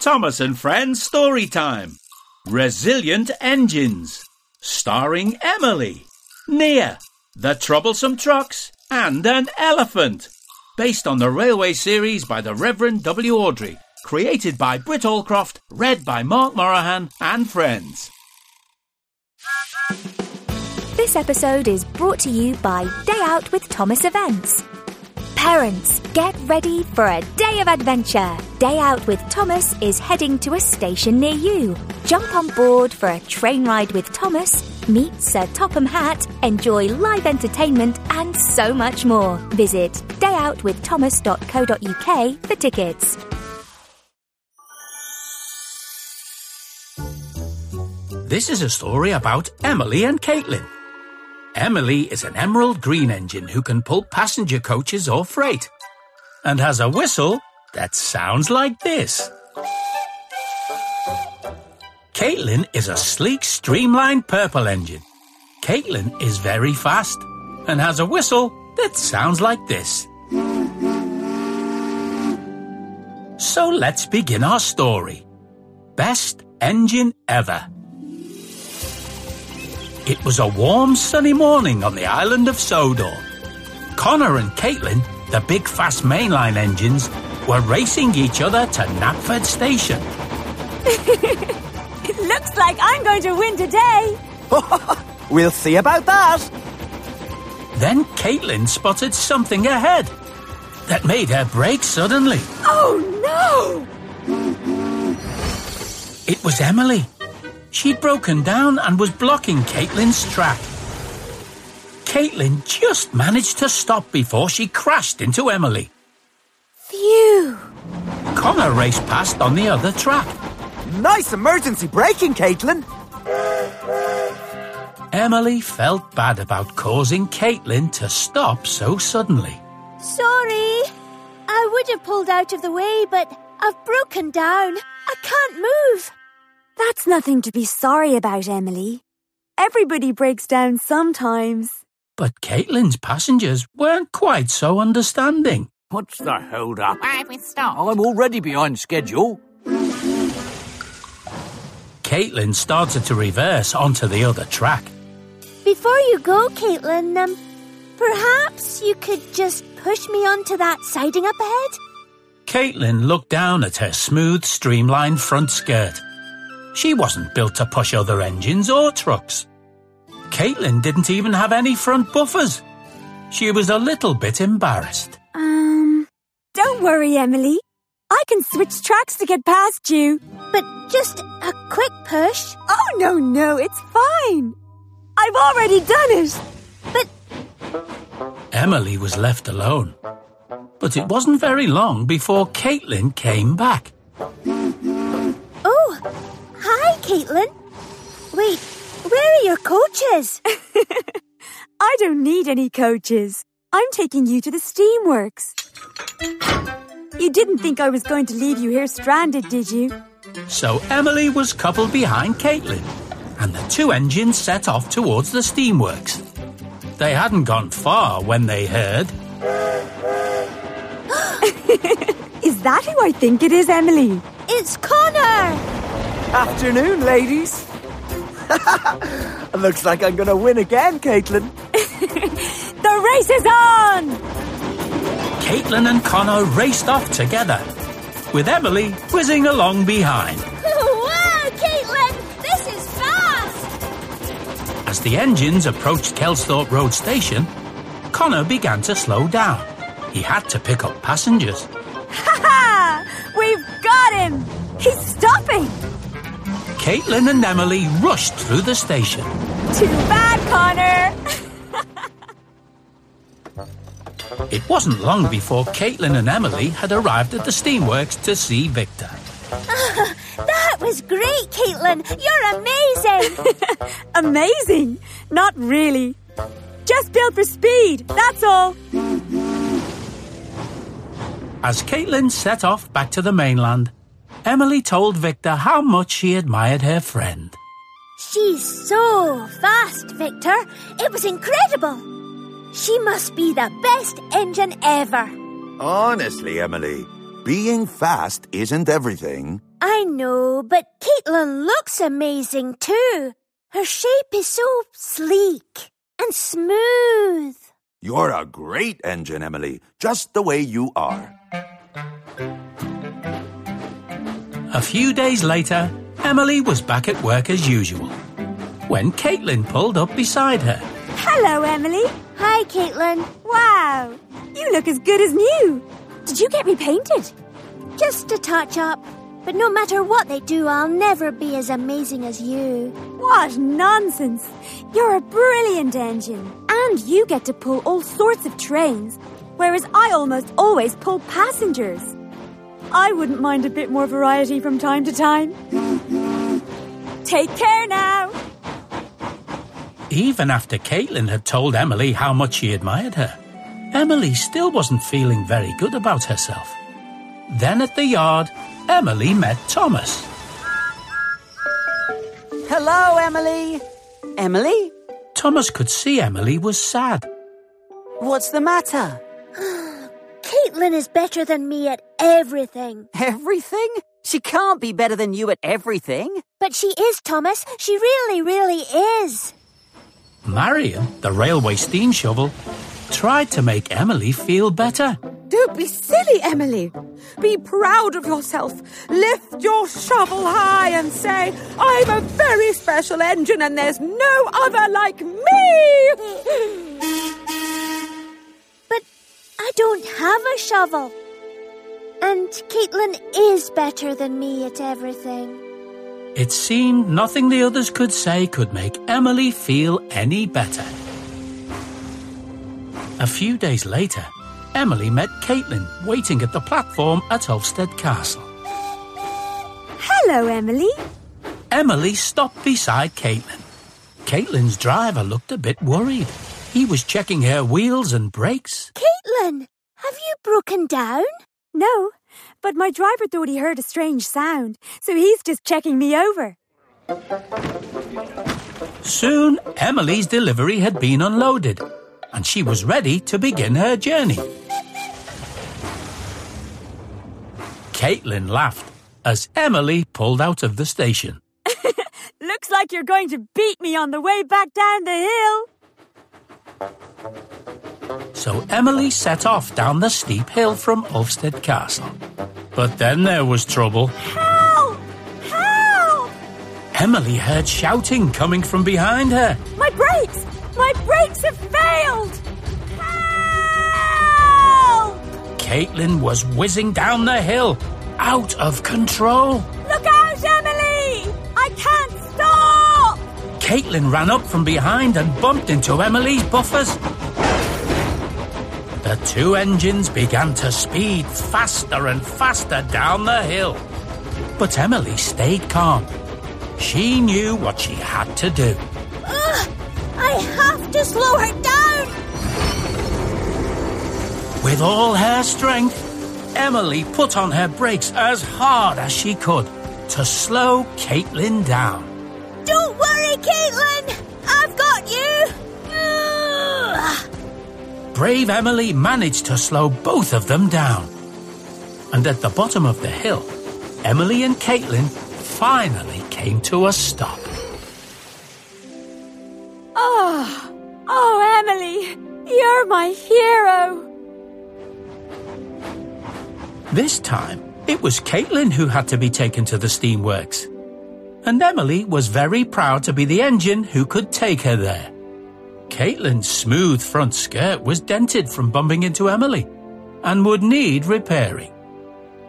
Thomas and Friends Story Time. Resilient Engines. Starring Emily, Nia, The Troublesome Trucks, and an Elephant. Based on the railway series by the Reverend W. Awdry. Created by Britt Allcroft, read by Mark Moraghan and friends. This episode is brought to you by Day Out with Thomas Events. Parents, get ready for a day of adventure. Day Out with Thomas is heading to a station near you. Jump on board for a train ride with Thomas, meet Sir Topham Hatt, enjoy live entertainment, and so much more. Visit dayoutwiththomas.co.uk for tickets. This is a story about Emily and Caitlin. Emily is an emerald green engine who can pull passenger coaches or freight and has a whistle that sounds like this. Caitlin is a sleek, streamlined purple engine. Caitlin is very fast and has a whistle that sounds like this. So let's begin our story. Best engine ever. It was a warm, sunny morning on the island of Sodor. Connor and Caitlin, the big fast mainline engines, were racing each other to Knapford Station. it looks like I'm going to win today. we'll see about that. Then Caitlin spotted something ahead that made her brake suddenly. Oh no! It was Emily. She'd broken down and was blocking Caitlin's track. Caitlin just managed to stop before she crashed into Emily. Phew! Connor raced past on the other track. Nice emergency braking, Caitlin. Emily felt bad about causing Caitlin to stop so suddenly. Sorry. I would have pulled out of the way, but I've broken down. I can't move. That's nothing to be sorry about, Emily. Everybody breaks down sometimes. But Caitlin's passengers weren't quite so understanding. What's the hold up? Why have we stopped? I'm already behind schedule. Caitlin started to reverse onto the other track. Before you go, Caitlin, um, perhaps you could just push me onto that siding up ahead? Caitlin looked down at her smooth, streamlined front skirt. She wasn't built to push other engines or trucks. Caitlin didn't even have any front buffers. She was a little bit embarrassed. Um, don't worry, Emily. I can switch tracks to get past you. But just a quick push. Oh, no, no, it's fine. I've already done it. But. Emily was left alone. But it wasn't very long before Caitlin came back. Hi, Caitlin. Wait, where are your coaches? I don't need any coaches. I'm taking you to the steamworks. You didn't think I was going to leave you here stranded, did you? So Emily was coupled behind Caitlin, and the two engines set off towards the steamworks. They hadn't gone far when they heard. is that who I think it is, Emily? It's Connor! Afternoon, ladies. Looks like I'm going to win again, Caitlin. the race is on! Caitlin and Connor raced off together, with Emily whizzing along behind. wow, Caitlin! This is fast! As the engines approached Kellsthorpe Road Station, Connor began to slow down. He had to pick up passengers. Caitlin and Emily rushed through the station. Too bad, Connor! It wasn't long before Caitlin and Emily had arrived at the steamworks to see Victor. Uh, that was great, Caitlin! You're amazing! amazing? Not really. Just built for speed, that's all. As Caitlin set off back to the mainland, Emily told Victor how much she admired her friend. She's so fast, Victor. It was incredible. She must be the best engine ever. Honestly, Emily, being fast isn't everything. I know, but Caitlin looks amazing too. Her shape is so sleek and smooth. You're a great engine, Emily, just the way you are. A few days later, Emily was back at work as usual. When Caitlin pulled up beside her, Hello, Emily. Hi, Caitlin. Wow, you look as good as new. Did you get repainted? Just a touch up. But no matter what they do, I'll never be as amazing as you. What nonsense! You're a brilliant engine, and you get to pull all sorts of trains, whereas I almost always pull passengers. I wouldn't mind a bit more variety from time to time. Take care now. even after Caitlin had told Emily how much she admired her, Emily still wasn't feeling very good about herself. Then at the yard, Emily met Thomas. Hello, Emily. Emily? Thomas could see Emily was sad. What's the matter? Caitlin is better than me at everything. Everything? She can't be better than you at everything. But she is, Thomas. She really, really is. Marion, the railway steam shovel, tried to make Emily feel better. Don't be silly, Emily. Be proud of yourself. Lift your shovel high and say, I'm a very special engine and there's no other like me. Don't have a shovel. And Caitlin is better than me at everything. It seemed nothing the others could say could make Emily feel any better. A few days later, Emily met Caitlin waiting at the platform at Ulfstead Castle. Hello, Emily. Emily stopped beside Caitlin. Caitlin's driver looked a bit worried. He was checking her wheels and brakes. Caitlin, have you broken down? No, but my driver thought he heard a strange sound, so he's just checking me over. Soon, Emily's delivery had been unloaded, and she was ready to begin her journey. Caitlin laughed as Emily pulled out of the station. Looks like you're going to beat me on the way back down the hill. So Emily set off down the steep hill from Ulfstead Castle. But then there was trouble. Help! Help! Emily heard shouting coming from behind her. My brakes! My brakes have failed! Help! Caitlin was whizzing down the hill, out of control. Look out, Emily! I can't stop! Caitlin ran up from behind and bumped into Emily's buffers. The two engines began to speed faster and faster down the hill. But Emily stayed calm. She knew what she had to do. Ugh, I have to slow her down. With all her strength, Emily put on her brakes as hard as she could to slow Caitlin down. Don't worry, Caitlin. Brave Emily managed to slow both of them down. And at the bottom of the hill, Emily and Caitlin finally came to a stop. Oh, oh, Emily, you're my hero. This time, it was Caitlin who had to be taken to the steamworks. And Emily was very proud to be the engine who could take her there. Caitlin's smooth front skirt was dented from bumping into Emily and would need repairing.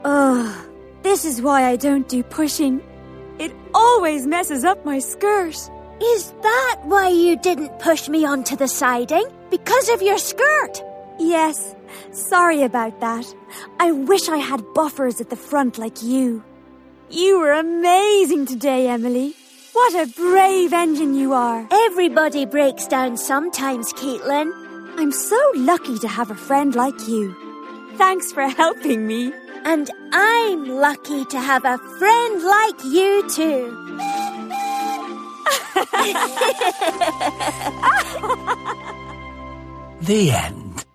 Oh, this is why I don't do pushing. It always messes up my skirt. Is that why you didn't push me onto the siding? Because of your skirt? Yes, sorry about that. I wish I had buffers at the front like you. You were amazing today, Emily. What a brave engine you are. Everybody breaks down sometimes, Caitlin. I'm so lucky to have a friend like you. Thanks for helping me. And I'm lucky to have a friend like you too. The end.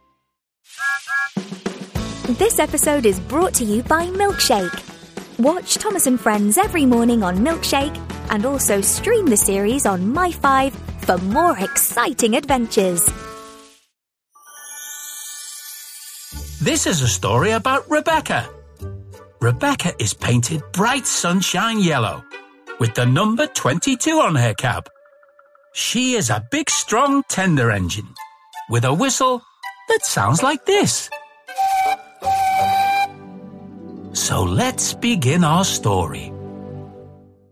This episode is brought to you by Milkshake. Watch Thomas and Friends every morning on Milkshake and also stream the series on My5 for more exciting adventures. This is a story about Rebecca. Rebecca is painted bright sunshine yellow with the number 22 on her cab. She is a big, strong tender engine with a whistle that sounds like this. So let's begin our story.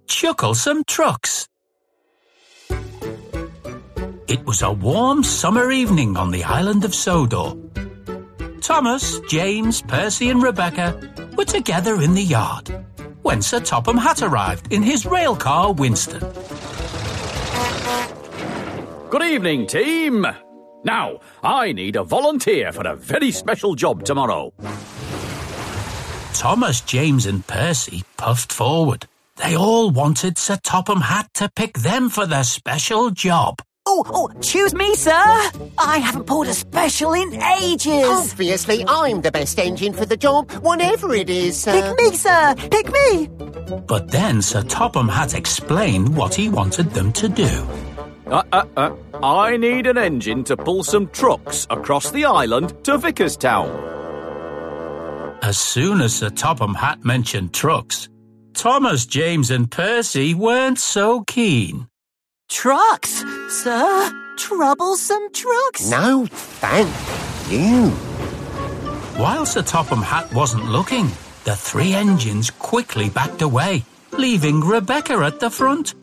Chucklesome Trucks. It was a warm summer evening on the island of Sodor. Thomas, James, Percy, and Rebecca were together in the yard when Sir Topham Hatt arrived in his rail car, Winston. Good evening, team. Now, I need a volunteer for a very special job tomorrow. Thomas, James, and Percy puffed forward. They all wanted Sir Topham Hatt to pick them for their special job. Oh, oh, choose me, sir. I haven't pulled a special in ages. Obviously, I'm the best engine for the job, whatever it is, sir. Pick me, sir. Pick me. But then Sir Topham Hatt explained what he wanted them to do. Uh, uh, uh. I need an engine to pull some trucks across the island to Vickerstown. As soon as Sir Topham Hatt mentioned trucks, Thomas, James, and Percy weren't so keen. Trucks, sir. Troublesome trucks. No, thank you. While Sir Topham Hatt wasn't looking, the three engines quickly backed away, leaving Rebecca at the front.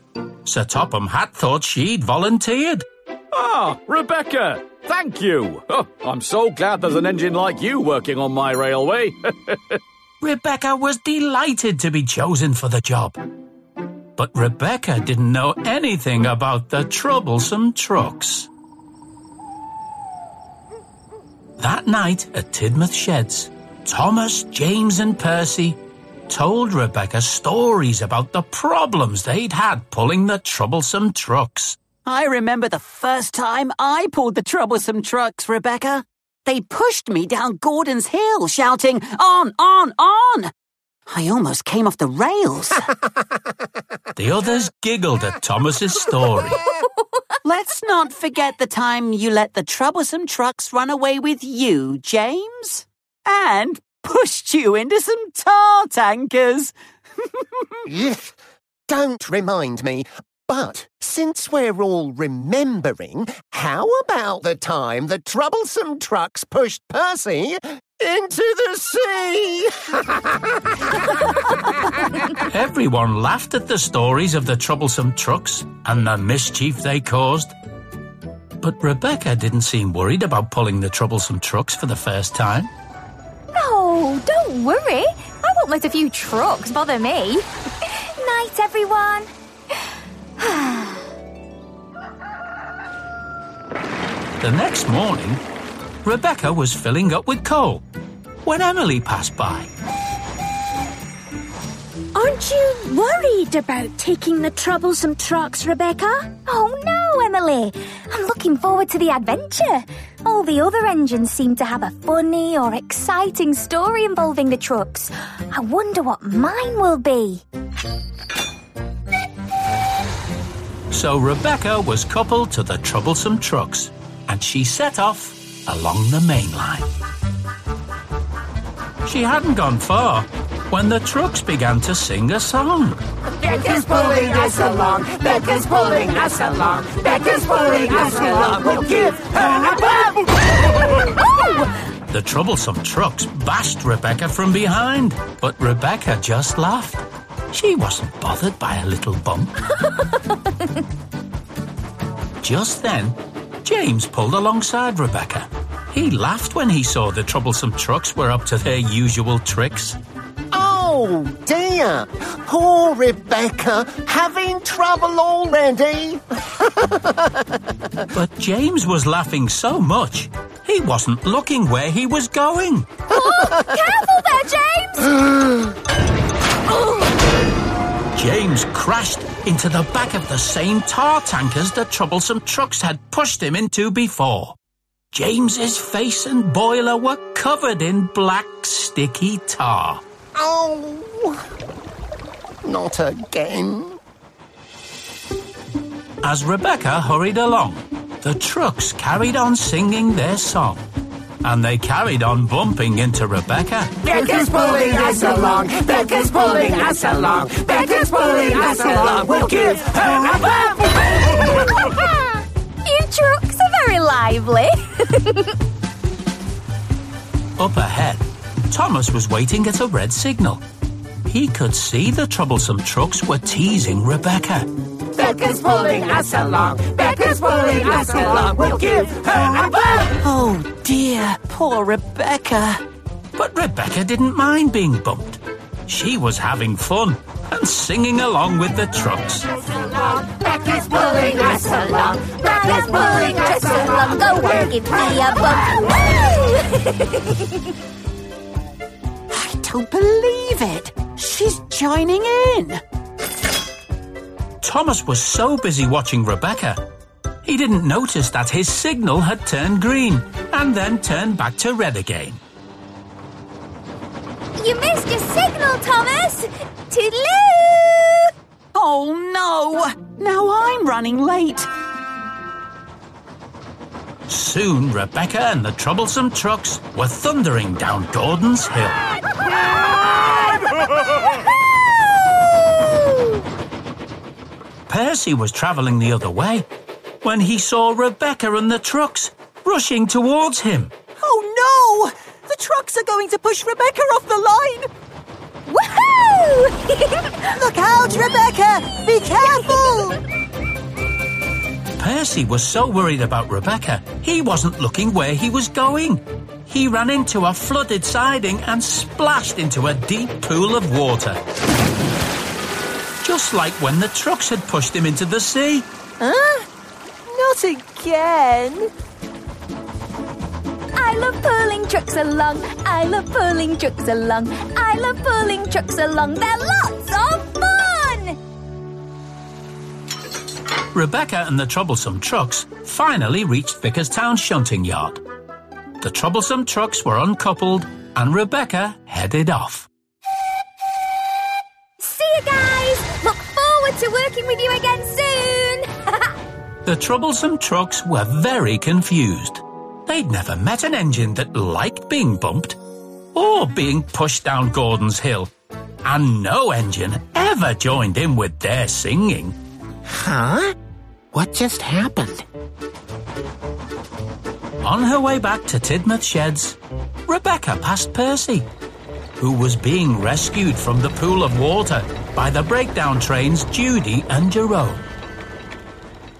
Sir Topham Hatt thought she'd volunteered. Ah, Rebecca, thank you. Oh, I'm so glad there's an engine like you working on my railway. Rebecca was delighted to be chosen for the job. But Rebecca didn't know anything about the troublesome trucks. That night at Tidmouth Sheds, Thomas, James, and Percy told Rebecca stories about the problems they'd had pulling the troublesome trucks. I remember the first time I pulled the troublesome trucks, Rebecca. They pushed me down Gordon's Hill, shouting, On, on, on! I almost came off the rails. The others giggled at Thomas's story. Let's not forget the time you let the troublesome trucks run away with you, James. And pushed you into some tar tankers. Yuck. Don't remind me. But since we're all remembering, how about the time the troublesome trucks pushed Percy into the sea? Everyone laughed at the stories of the troublesome trucks and the mischief they caused. But Rebecca didn't seem worried about pulling the troublesome trucks for the first time. Oh, don't worry. I won't let a few trucks bother me. Night, everyone. The next morning, Rebecca was filling up with coal when Emily passed by. Aren't you worried about taking the troublesome trucks, Rebecca? Oh no, Emily. I'm looking forward to the adventure. All the other engines seem to have a funny or exciting story involving the trucks. I wonder what mine will be. So Rebecca was coupled to the troublesome trucks and she set off along the main line. She hadn't gone far when the trucks began to sing a song. Becca's pulling us along. Becca's pulling us along. Becca's pulling us along. We'll give her a bump. The troublesome trucks bashed Rebecca from behind, but Rebecca just laughed. She wasn't bothered by a little bump. just then, James pulled alongside Rebecca. He laughed when he saw the troublesome trucks were up to their usual tricks. Oh dear! Poor Rebecca, having trouble already. But James was laughing so much, he wasn't looking where he was going. Oh, careful there, James! James crashed into the back of the same tar tankers the troublesome trucks had pushed him into before. James's face and boiler were covered in black, sticky tar. Oh, Not again. As Rebecca hurried along, the trucks carried on singing their song. And they carried on bumping into Rebecca. Becca's pulling us along. Becca's pulling us along. Becca's pulling us along. We'll give her a bump. You trucks are very lively. Up ahead, Thomas was waiting at a red signal. He could see the troublesome trucks were teasing Rebecca. Becca's pulling us along. Becca's pulling us along. We'll give her a bump. Oh dear, poor Rebecca. But Rebecca didn't mind being bumped. She was having fun and singing along with the trucks. Becca's pulling us along. Becca's pulling us along. Go and give me a bump. I don't believe it. She's joining in. Thomas was so busy watching Rebecca, he didn't notice that his signal had turned green and then turned back to red again. You missed your signal, Thomas. Toodaloo! Oh no! Now I'm running late. Soon, Rebecca and the troublesome trucks were thundering down Gordon's Hill. Percy was travelling the other way when he saw Rebecca and the trucks rushing towards him. Oh no! The trucks are going to push Rebecca off the line. Woohoo! Look out, Rebecca! Be careful! Percy was so worried about Rebecca, he wasn't looking where he was going. He ran into a flooded siding and splashed into a deep pool of water. Just like when the trucks had pushed him into the sea. Huh? Not again. I love pulling trucks along. I love pulling trucks along. I love pulling trucks along. They're lots of fun! Rebecca and the troublesome trucks finally reached Vickerstown shunting yard. The troublesome trucks were uncoupled and Rebecca headed off. See you guys! Look forward to working with you again soon! The troublesome trucks were very confused. They'd never met an engine that liked being bumped or being pushed down Gordon's Hill. And no engine ever joined in with their singing. Huh? What just happened? On her way back to Tidmouth Sheds, Rebecca passed Percy, who was being rescued from the pool of water by the breakdown trains Judy and Jerome.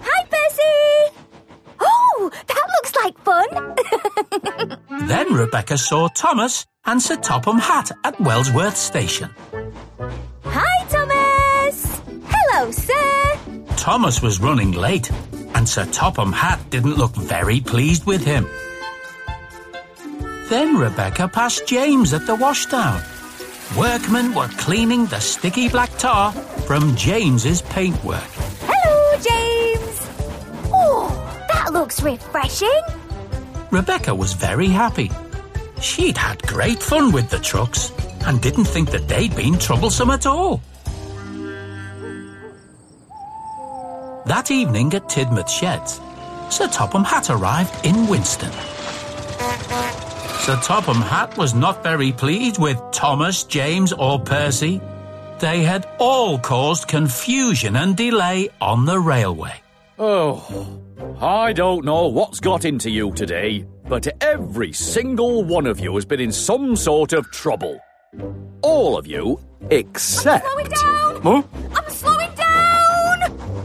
Hi, Percy! Oh, that looks like fun! Then Rebecca saw Thomas and Sir Topham Hatt at Wellsworth Station. Hi, Thomas! Hello, sir! Thomas was running late, and Sir Topham Hatt didn't look very pleased with him. Then Rebecca passed James at the washdown. Workmen were cleaning the sticky black tar from James's paintwork. Hello, James! Oh, that looks refreshing. Rebecca was very happy. She'd had great fun with the trucks and didn't think that they'd been troublesome at all. That evening at Tidmouth Sheds, Sir Topham Hatt arrived in Winston. Sir Topham Hatt was not very pleased with Thomas, James, or Percy. They had all caused confusion and delay on the railway. Oh, I don't know what's got into you today, but every single one of you has been in some sort of trouble. All of you, except. Slowing down! Huh?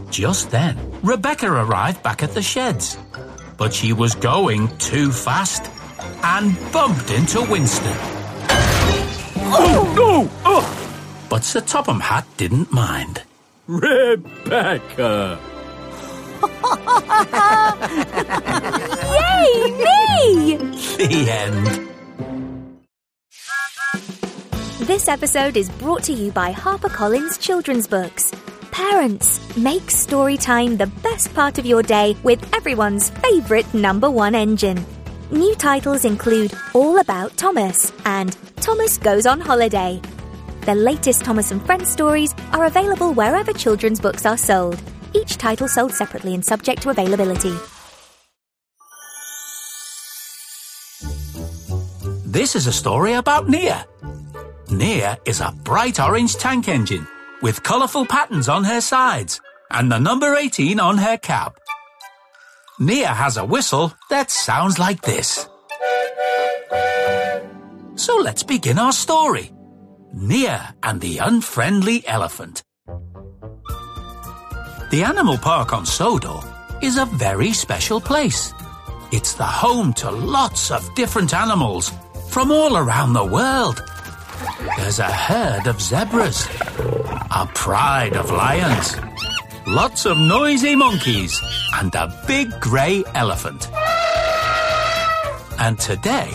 I'm slowing down! Just then, Rebecca arrived back at the sheds. But she was going too fast and bumped into Winston. Oh, no! Oh, But Sir Topham Hatt didn't mind. Rebecca! Yay, me! The end. This episode is brought to you by HarperCollins Children's Books. Parents, make story time the best part of your day with everyone's favourite number one engine. New titles include All About Thomas and Thomas Goes on Holiday. The latest Thomas and Friends stories are available wherever children's books are sold. Each title sold separately and subject to availability. This is a story about Nia. Nia is a bright orange tank engine with colourful patterns on her sides and the number 18 on her cap. Nia has a whistle that sounds like this. So let's begin our story. Nia and the Unfriendly Elephant. The animal park on Sodor is a very special place. It's the home to lots of different animals from all around the world. There's a herd of zebras, a pride of lions, lots of noisy monkeys, and a big grey elephant. And today,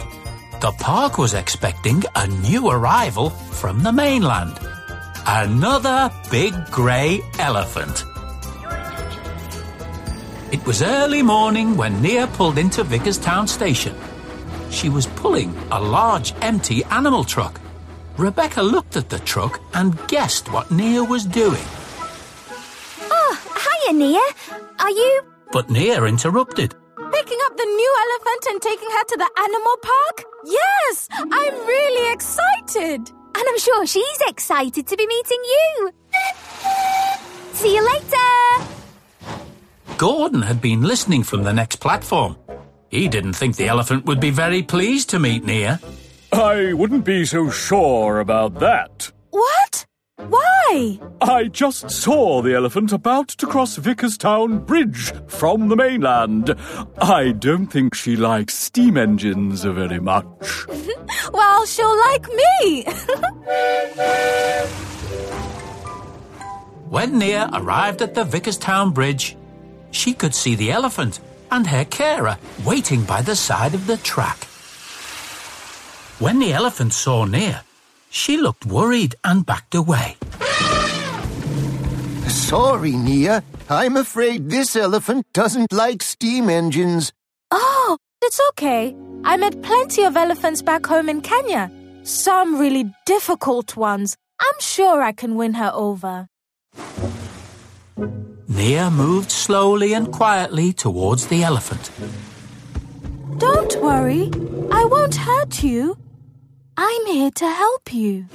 the park was expecting a new arrival from the mainland. Another big grey elephant. It was early morning when Nia pulled into Vickerstown station. She was pulling a large empty animal truck. Rebecca looked at the truck and guessed what Nia was doing. Oh, hiya, Nia. Are you But Nia interrupted. Picking up the new elephant and taking her to the animal park? Yes! I'm really excited! And I'm sure she's excited to be meeting you. See you later. Gordon had been listening from the next platform. He didn't think the elephant would be very pleased to meet Nia. I wouldn't be so sure about that. What? Why? I just saw the elephant about to cross Vickerstown Bridge from the mainland. I don't think she likes steam engines very much. Well, she'll like me! When Nia arrived at the Vickerstown Bridge, she could see the elephant and her carer waiting by the side of the track. When the elephant saw Nia, she looked worried and backed away. Sorry, Nia. I'm afraid this elephant doesn't like steam engines. oh, it's okay. I met plenty of elephants back home in Kenya. Some really difficult ones. I'm sure I can win her over. Nia moved slowly and quietly towards the elephant. Don't worry. I won't hurt you. I'm here to help you.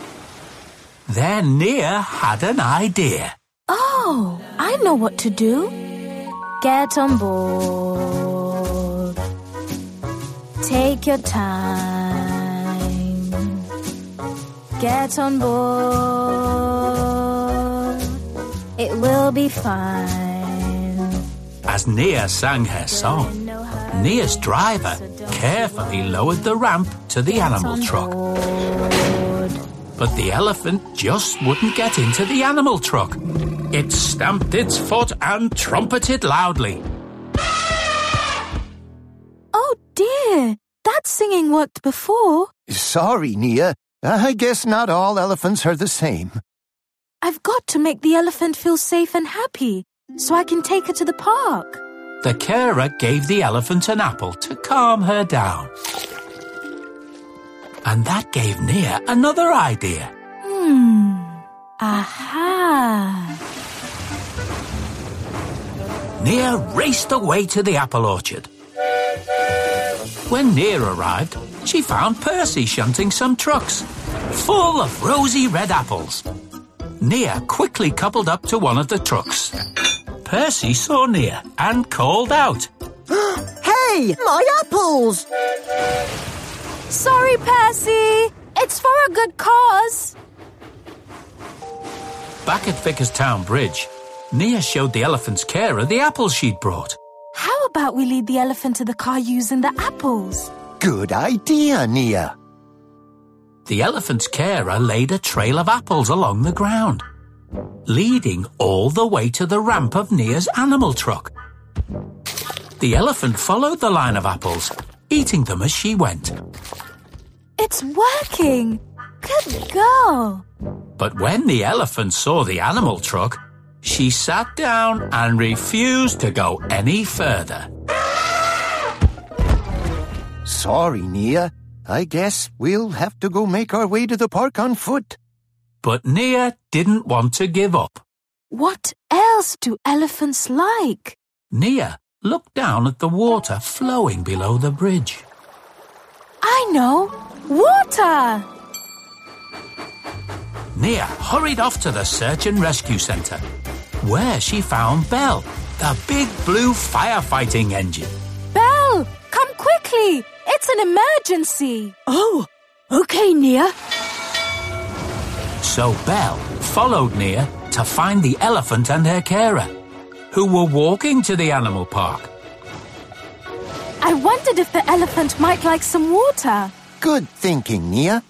Then Nia had an idea. Oh, I know what to do. Get on board. Take your time. Get on board. It will be fine. As Nia sang her song, Nia's driver carefully lowered the ramp to the animal truck. But the elephant just wouldn't get into the animal truck. It stamped its foot and trumpeted loudly. Oh dear, that singing worked before. Sorry, Nia. I guess not all elephants are the same. I've got to make the elephant feel safe and happy so I can take her to the park. The carer gave the elephant an apple to calm her down. And that gave Nia another idea. Hmm. Aha. Nia raced away to the apple orchard. When Nia arrived, she found Percy shunting some trucks, full of rosy red apples. Nia quickly coupled up to one of the trucks. Percy saw Nia and called out. Hey, my apples! Sorry, Percy. It's for a good cause. Back at Vickerstown Bridge, Nia showed the elephant's carer the apples she'd brought. How about we lead the elephant to the car using the apples? Good idea, Nia. The elephant's carer laid a trail of apples along the ground, leading all the way to the ramp of Nia's animal truck. The elephant followed the line of apples, eating them as she went. It's working. Good girl. But when the elephant saw the animal truck, she sat down and refused to go any further. Sorry, Nia. I guess we'll have to go make our way to the park on foot. But Nia didn't want to give up. What else do elephants like? Nia looked down at the water flowing below the bridge. I know! Water! Nia hurried off to the search and rescue centre, where she found Belle, the big blue firefighting engine. Belle, come quickly! It's an emergency! Oh, okay, Nia. So Belle followed Nia to find the elephant and her carer, who were walking to the animal park. I wondered if the elephant might like some water. Good thinking, Nia.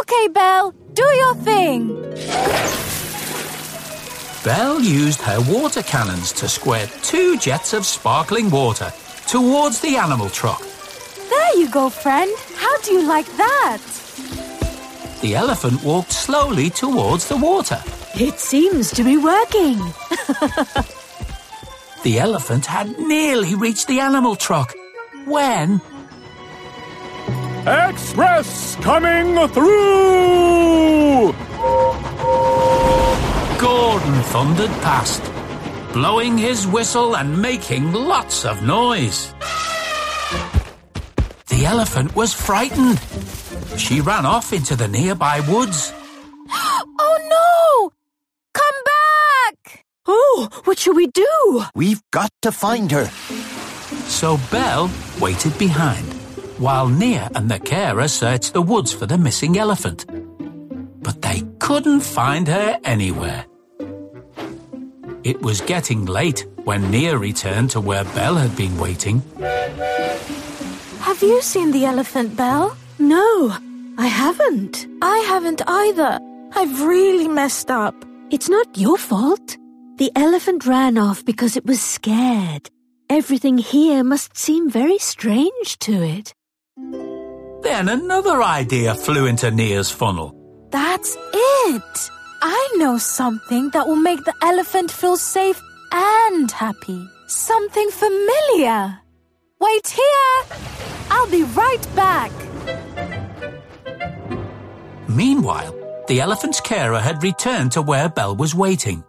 Okay, Belle, do your thing. Belle used her water cannons to squirt two jets of sparkling water towards the animal truck. There you go, friend. How do you like that? The elephant walked slowly towards the water. It seems to be working. The elephant had nearly reached the animal truck when Express coming through! Gordon thundered past, blowing his whistle and making lots of noise. The elephant was frightened. She ran off into the nearby woods. Oh no! Come back! Oh, what shall we do? We've got to find her. So Belle waited behind, while Nia and the carer searched the woods for the missing elephant. But they couldn't find her anywhere. It was getting late when Nia returned to where Belle had been waiting. Have you seen the elephant, Belle? No, I haven't. I haven't either. I've really messed up. It's not your fault. The elephant ran off because it was scared. Everything here must seem very strange to it. Then another idea flew into Nia's funnel. That's it! I know something that will make the elephant feel safe and happy. Something familiar. Wait here! I'll be right back. Meanwhile, the elephant's carer had returned to where Belle was waiting.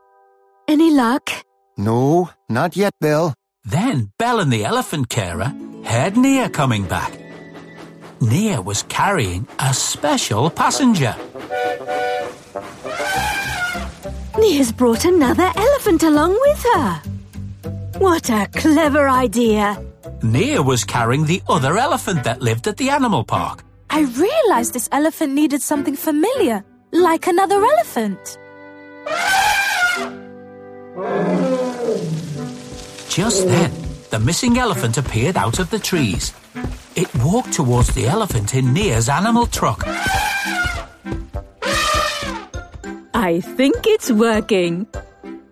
Any luck? No, not yet, Belle. Then Belle and the elephant carer heard Nia coming back. Nia was carrying a special passenger. Nia's brought another elephant along with her. What a clever idea. Nia was carrying the other elephant that lived at the animal park. I realized this elephant needed something familiar, like another elephant. Just then, the missing elephant appeared out of the trees. It walked towards the elephant in Nia's animal truck. I think it's working.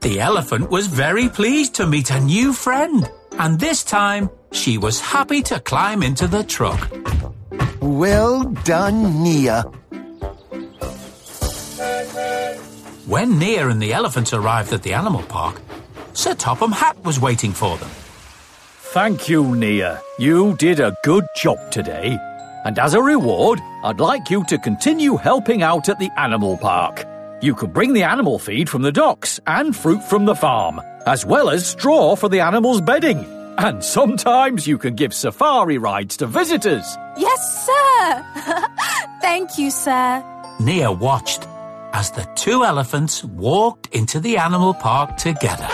The elephant was very pleased to meet a new friend, and this time she was happy to climb into the truck. Well done, Nia. When Nia and the elephant arrived at the animal park, Sir Topham Hatt was waiting for them. Thank you, Nia. You did a good job today. And as a reward, I'd like you to continue helping out at the animal park. You could bring the animal feed from the docks and fruit from the farm, as well as straw for the animals' bedding. And sometimes you can give safari rides to visitors. Yes, sir! Thank you, sir. Nia watched as the two elephants walked into the animal park together.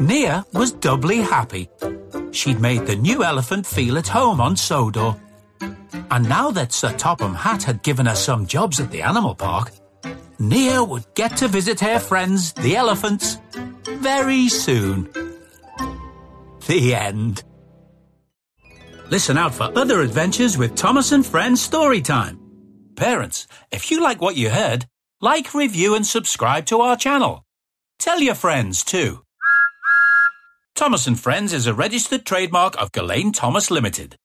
Nia was doubly happy. She'd made the new elephant feel at home on Sodor. And now that Sir Topham Hatt had given her some jobs at the animal park, Nia would get to visit her friends, the elephants, very soon. The end. Listen out for other adventures with Thomas and Friends Storytime. Parents, if you like what you heard, like, review, and subscribe to our channel. Tell your friends too. Thomas and Friends is a registered trademark of Gullane Thomas Limited.